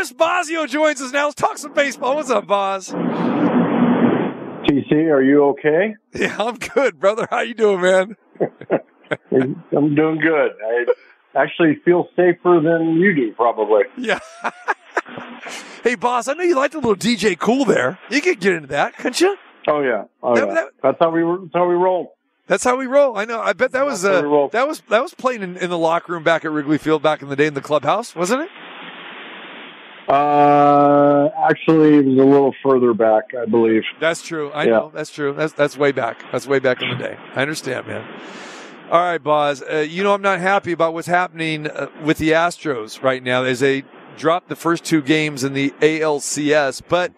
Chris Bosio joins us now. Let's talk some baseball. What's up, Boz? TC, are you okay? Yeah, I'm good, brother. How you doing, man? I'm doing good. I actually feel safer than you do, probably. Yeah. hey, boss, I know you liked a little DJ Kool there. You could get into that, couldn't you? Oh yeah, oh That- yeah. that- that's how we that's how we roll. That's how we roll. I know. I bet that was That's how uh, that was that was playing in, in the locker room back at Wrigley Field back in the day in the clubhouse, wasn't it? Uh, actually, it was a little further back, I believe. That's true. I Yeah. know. That's true. That's that's way back. That's way back in the day. I understand, man. All right, Boz. Uh, you know I'm not happy about what's happening uh, with the Astros right now as they dropped the first two games in the ALCS, but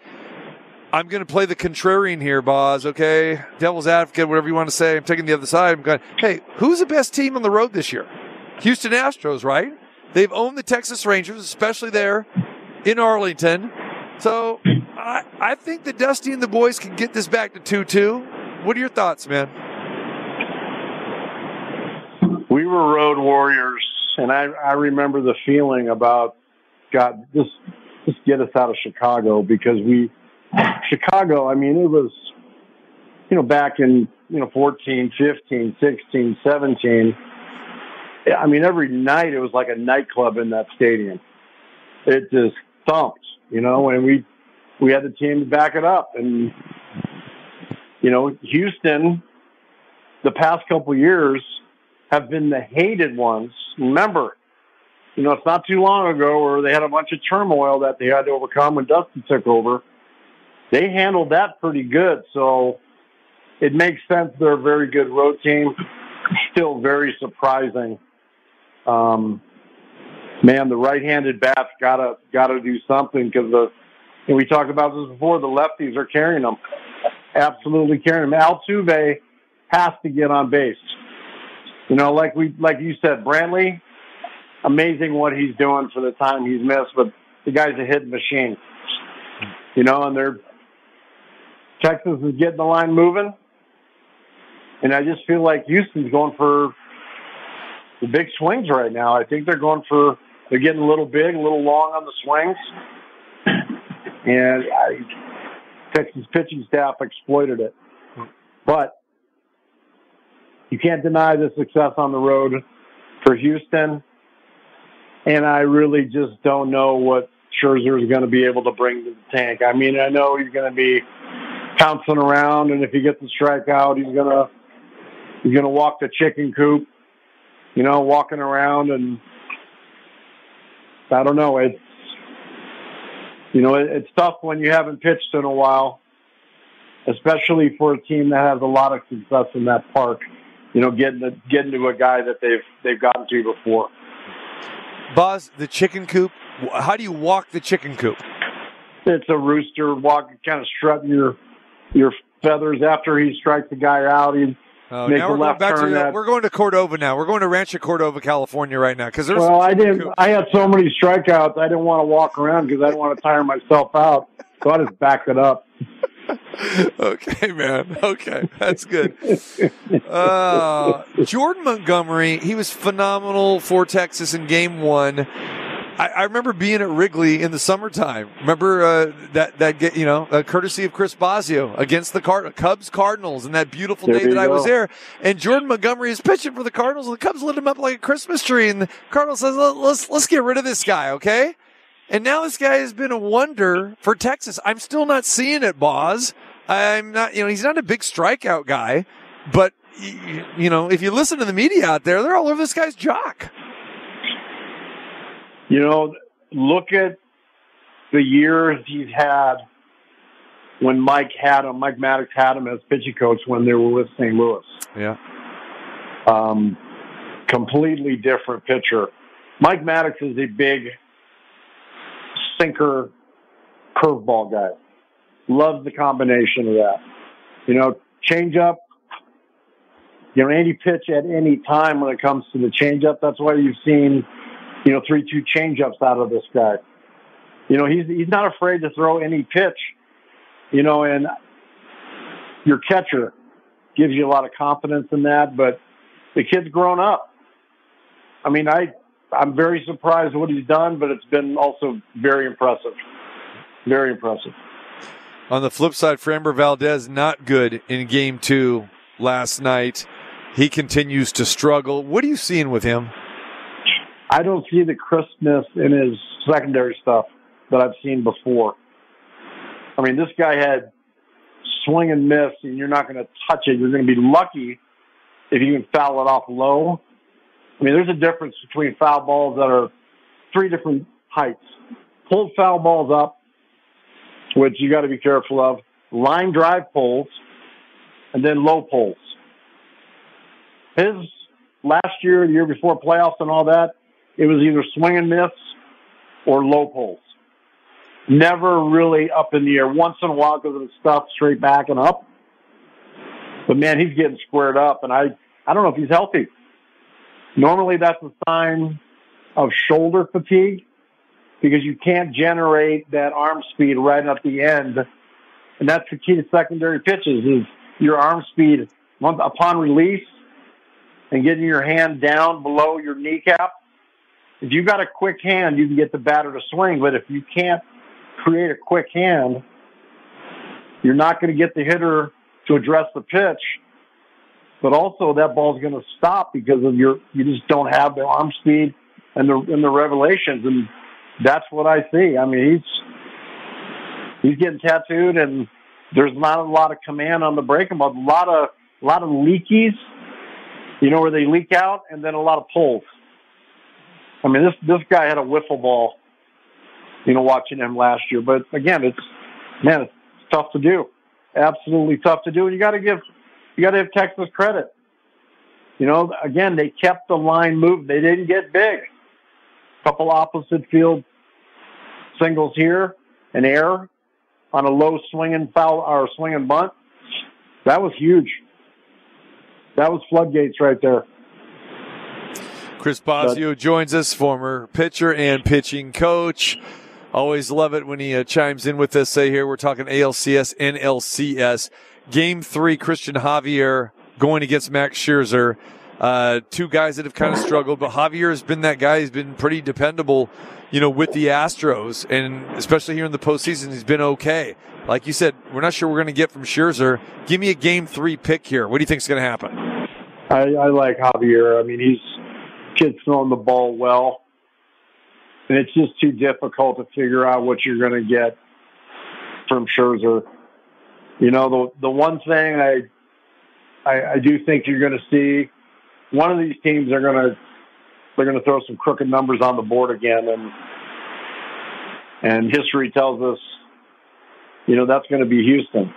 I'm going to play the contrarian here, Boz. Okay, devil's advocate, whatever you want to say. I'm taking the other side. I'm going. Hey, who's the best team on the road this year? Houston Astros, right? They've owned the Texas Rangers, especially there in Arlington. So I, I think that Dusty and the boys can get this back to 2 2. What are your thoughts, man? We were road warriors, and I I remember the feeling about God, just just get us out of Chicago because we Chicago. I mean, it was you know back in you know 14, 15, 16, 17. I mean, every night it was like a nightclub in that stadium. It just thumped, you know, and we we had the team to back it up, and you know, Houston, the past couple years have been the hated ones. Remember, you know, it's not too long ago where they had a bunch of turmoil that they had to overcome when Dusty took over. They handled that pretty good, so it makes sense they're a very good road team. Still very surprising. Um, man, the right-handed bats gotta gotta do something because the and we talked about this before. The lefties are carrying them, absolutely carrying them. Altuve has to get on base. You know, like we like you said, Brantley, amazing what he's doing for the time he's missed, but the guy's a hitting machine. You know, and they're Texas is getting the line moving. And I just feel like Houston's going for the big swings right now. I think they're going for they're getting a little big, a little long on the swings. And I Texas pitching staff exploited it. But you can't deny the success on the road for Houston. And I really just don't know what Scherzer is going to be able to bring to the tank. I mean, I know he's going to be pouncing around, and if he gets a strikeout, he's to he's going to walk the chicken coop. You know, walking around, and I don't know. It's you know, it's tough when you haven't pitched in a while, especially for a team that has a lot of success in that park you know, getting to, getting to a guy that they've they've gotten to before. Boz, the chicken coop. How do you walk the chicken coop? It's a rooster walk, kind of strut your your feathers after he strikes the guy out. He Oh, now we're going back to we're going to Cordova now. We're going to Rancho Cordova, California right now because there's well, I didn't. I had so many strikeouts, I didn't want to walk around because I didn't want to tire myself out. So I just backed it up. okay, man. Okay, that's good. Uh, Jordan Montgomery, he was phenomenal for Texas in Game One. I, I remember being at Wrigley in the summertime. Remember uh, that that get you know, uh, courtesy of Chris Bosio against the Card- Cubs Cardinals, and that beautiful There day that you I was there. And Jordan Montgomery is pitching for the Cardinals, and the Cubs lit him up like a Christmas tree. And the Cardinals says, "Let- "Let's let's get rid of this guy, okay?" And now this guy has been a wonder for Texas. I'm still not seeing it, Boz. I'm not, you know, he's not a big strikeout guy, but you know, if you listen to the media out there, they're all over this guy's jock. You know, look at the years he's had when Mike had him. Mike Maddux had him as pitching coach when they were with St. Louis. Yeah. um, completely different pitcher. Mike Maddux is a big sinker curveball guy. Loves the combination of that. You know, change up. You know, any pitch at any time when it comes to the change up. That's why you've seen, you know, three two changeups out of this guy. You know, he's he's not afraid to throw any pitch. You know, and your catcher gives you a lot of confidence in that, but the kid's grown up. I mean, I I'm very surprised what he's done, but it's been also very impressive. Very impressive. On the flip side, Framber Valdez not good in game two last night. He continues to struggle. What are you seeing with him? I don't see the crispness in his secondary stuff that I've seen before. I mean, this guy had swing and miss, and you're not going to touch it. You're going to be lucky if you can foul it off low. I mean, there's a difference between foul balls that are three different heights. Pulled foul balls up, which you got to be careful of, line drive pulls, and then low pulls. His last year, the year before playoffs and all that, it was either swing and miss or low pulls. Never really up in the air. Once in a while, because of the stuff straight back and up. But man, he's getting squared up, and I I don't know if he's healthy. Normally, that's a sign of shoulder fatigue because you can't generate that arm speed right at the end, and that's the key to secondary pitches is your arm speed upon release and getting your hand down below your kneecap. If you got a quick hand, you can get the batter to swing, but if you can't create a quick hand, you're not going to get the hitter to address the pitch. But also that ball's going to stop because of your you just don't have the arm speed and the and the revelations, and that's what I see. I mean, he's he's getting tattooed, and there's not a lot of command on the break. But a lot of a lot of leakies, you know, where they leak out, and then a lot of pulls. I mean, this this guy had a wiffle ball you know, watching him last year. But again, it's man, it's tough to do. Absolutely tough to do. And you got to give you got to give Texas credit. You know, again, they kept the line moving. They didn't get big. Couple opposite field singles here, an error on a low swinging foul or swinging bunt. That was huge. That was floodgates right there. Chris Bosio joins us, former pitcher and pitching coach. Always love it when he uh, chimes in with us. Say here, we're talking ALCS, NLCS. Game three, Christian Javier going against Max Scherzer. Uh, two guys that have kind of struggled, but Javier has been that guy. He's been pretty dependable, you know, with the Astros, and especially here in the postseason, he's been okay. Like you said, we're not sure we're going to get from Scherzer. Give me a game three pick here. What do you think is going to happen? I, I like Javier. I mean, he's kid's throwing the ball well and it's just too difficult to figure out what you're going to get from Scherzer. You know, the the one thing I I, I do think you're going to see one of these teams are going to they're going to throw some crooked numbers on the board again, and and history tells us, you know, that's going to be Houston.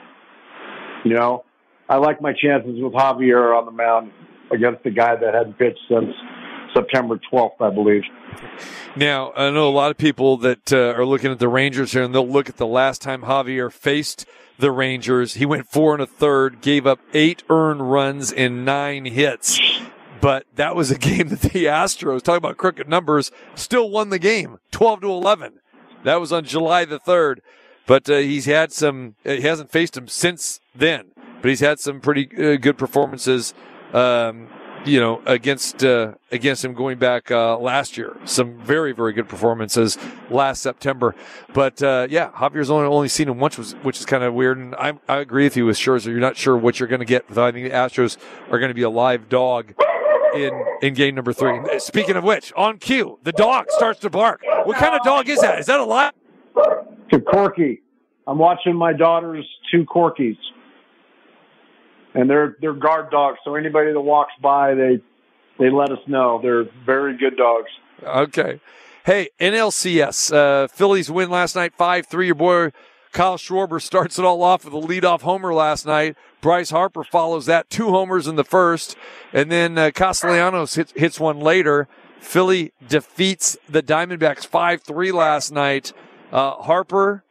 You know, I like my chances with Javier on the mound against the guy that hadn't pitched since September 12th, I believe. Now, I know a lot of people that uh, are looking at the Rangers here, and they'll look at the last time Javier faced the Rangers. He went four and a third, gave up eight earned runs and nine hits. But that was a game that the Astros, talking about crooked numbers, still won the game, 12 to 11. That was on July the 3rd. But uh, he's had some, he hasn't faced him since then, but he's had some pretty uh, good performances um, you know, against uh, against him going back uh, last year. Some very very good performances last September. But uh, yeah, Javier's only only seen him once, which is kind of weird. And I, I agree with you with Scherzer. You're not sure what you're going to get. I think the Astros are going to be a live dog. In, in game number three. Speaking of which, on cue, the dog starts to bark. What kind of dog is that? Is that a live? It's a corky. I'm watching my daughter's two corkies and they're they're guard dogs. So anybody that walks by, they they let us know. They're very good dogs. Okay. Hey, NLCS. Uh, Phillies win last night, five three. Your boy Kyle Schwarber starts it all off with a leadoff homer last night. Bryce Harper follows that, two homers in the first, and then uh, Castellanos hits, hits one later. Philly defeats the Diamondbacks five three last night. Uh, Harper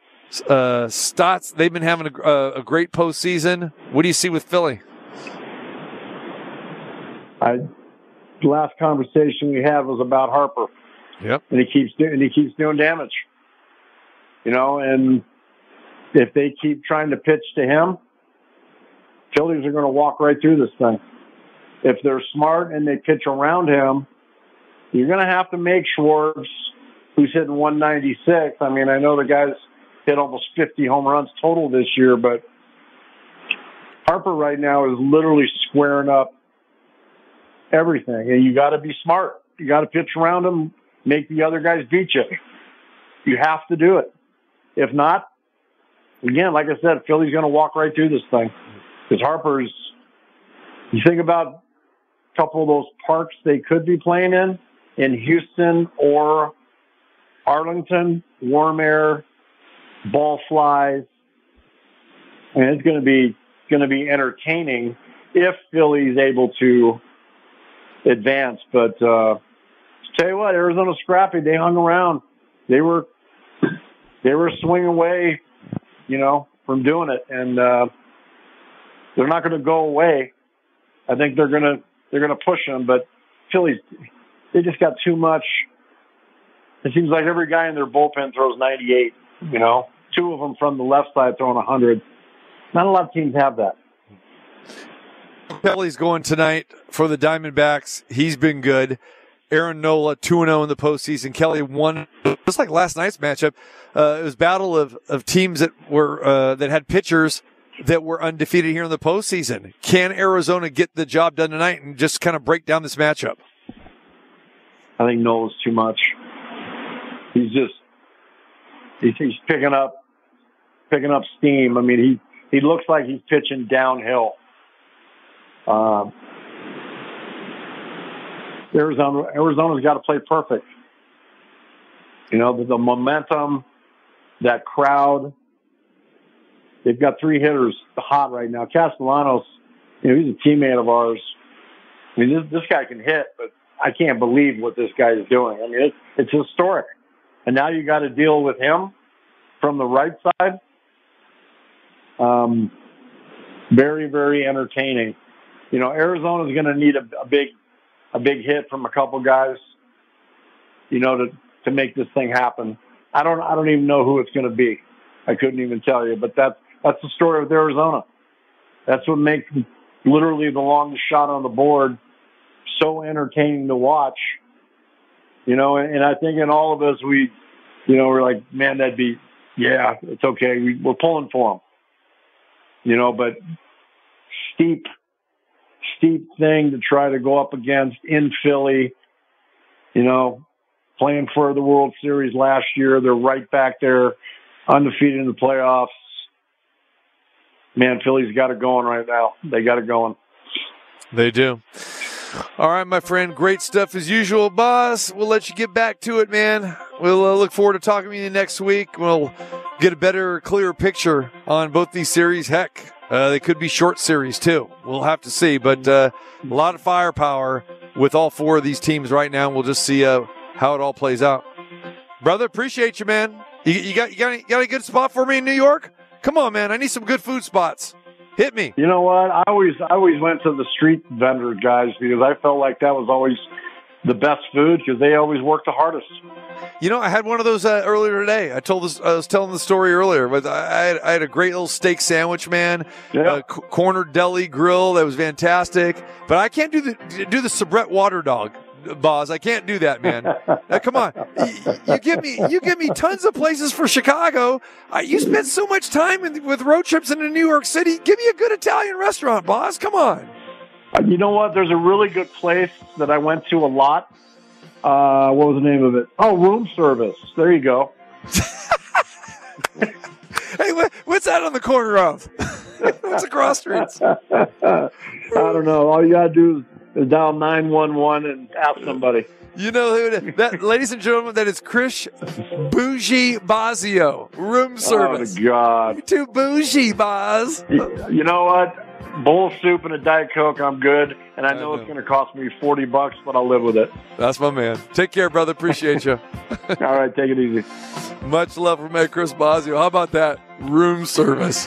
uh, Stotts, they've been having a, a, great postseason. What do you see with Philly? I, the last conversation we had was about Harper. Yep. And he keeps doing, and he keeps doing damage. You know, and if they keep trying to pitch to him, Phillies are going to walk right through this thing. If they're smart and they pitch around him, you're going to have to make Schwartz, who's hitting 196. I mean, I know the guys hit almost 50 home runs total this year, but Harper right now is literally squaring up everything, and you got to be smart. You got to pitch around him, make the other guys beat you. You have to do it. If not, again, like I said, Philly's going to walk right through this thing because Harper's. You think about a couple of those parks they could be playing in in Houston or Arlington, warm air, ball flies, and it's going to be going to be entertaining if Philly's able to advance. But uh, tell you what, Arizona scrappy. They hung around. They were they were swinging away, you know, from doing it, and uh, they're not going to go away. I think they're going to they're going to push them, but Philly's they just got too much. It seems like every guy in their bullpen throws 98. You know, two of them from the left side throwing 100. Not a lot of teams have that. Kelly's going tonight for the Diamondbacks. He's been good. Aaron Nola, 2 0 in the postseason. Kelly won, just like last night's matchup. Uh, it was battle of, of teams that were, uh, that had pitchers that were undefeated here in the postseason. Can Arizona get the job done tonight and just kind of break down this matchup? I think Nola's too much. He's just, he's, he's picking up, picking up steam. I mean, he, he looks like he's pitching downhill. Um, Arizona, Arizona's got to play perfect. You know, the, the momentum, that crowd. They've got three hitters hot right now. Castellanos, you know, he's a teammate of ours. I mean, this, this guy can hit, but I can't believe what this guy is doing. I mean, it's, it's historic. And now you got to deal with him from the right side. Um, very, very entertaining. You know, Arizona's going to need a, a big a big hit from a couple guys, you know, to to make this thing happen. I don't I don't even know who it's going to be. I couldn't even tell you, but that's that's the story of Arizona. That's what makes literally the longest shot on the board so entertaining to watch. You know, and, and I think in all of us we, you know, we're like, man, that'd be, yeah, it's okay. We, we're pulling for them. You know, but steep steep thing to try to go up against in Philly. You know, playing for the World Series last year. They're right back there, undefeated in the playoffs. Man, Philly's got it going right now. They got it going. They do. All right, my friend. Great stuff as usual, boss. We'll let you get back to it, man. We'll uh, look forward to talking to you next week. We'll get a better, clearer picture on both these series. Heck, uh, they could be short series too. We'll have to see, but uh, a lot of firepower with all four of these teams right now. We'll just see uh, how it all plays out. Brother, appreciate you, man. You, you got you got, any, got a good spot for me in New York? Come on, man. I need some good food spots. Hit me. You know what? I always I always went to the street vendor guys because I felt like that was always the best food because they always work the hardest. You know, I had one of those uh, earlier today. I told this, I was telling the story earlier, but I had, I had a great little steak sandwich, man. Yeah. Uh, c- corner deli grill that was fantastic. But I can't do the do the Sabrett water dog. Boz, I can't do that, man. now, come on, you, you give me you give me tons of places for Chicago. Uh, you spent so much time in, with road trips into New York City. Give me a good Italian restaurant, Boz. Come on. You know what? There's a really good place that I went to a lot. Uh, what was the name of it? Oh, room service. There you go. hey, what, what's that on the corner of? what's across streets? I don't know. All you gotta do is, dial nine one one and ask somebody. You know who it is. that, ladies and gentlemen, that is Chris Bougie Bosio, room service. Oh my God! You too bougie, Boz. You, you know what? Bowl of soup and a diet coke. I'm good, and I know, I know. it's going to cost me forty bucks, but I'll live with it. That's my man. Take care, brother. Appreciate you. All right, take it easy. Much love from Ed Chris Bosio. How about that room service?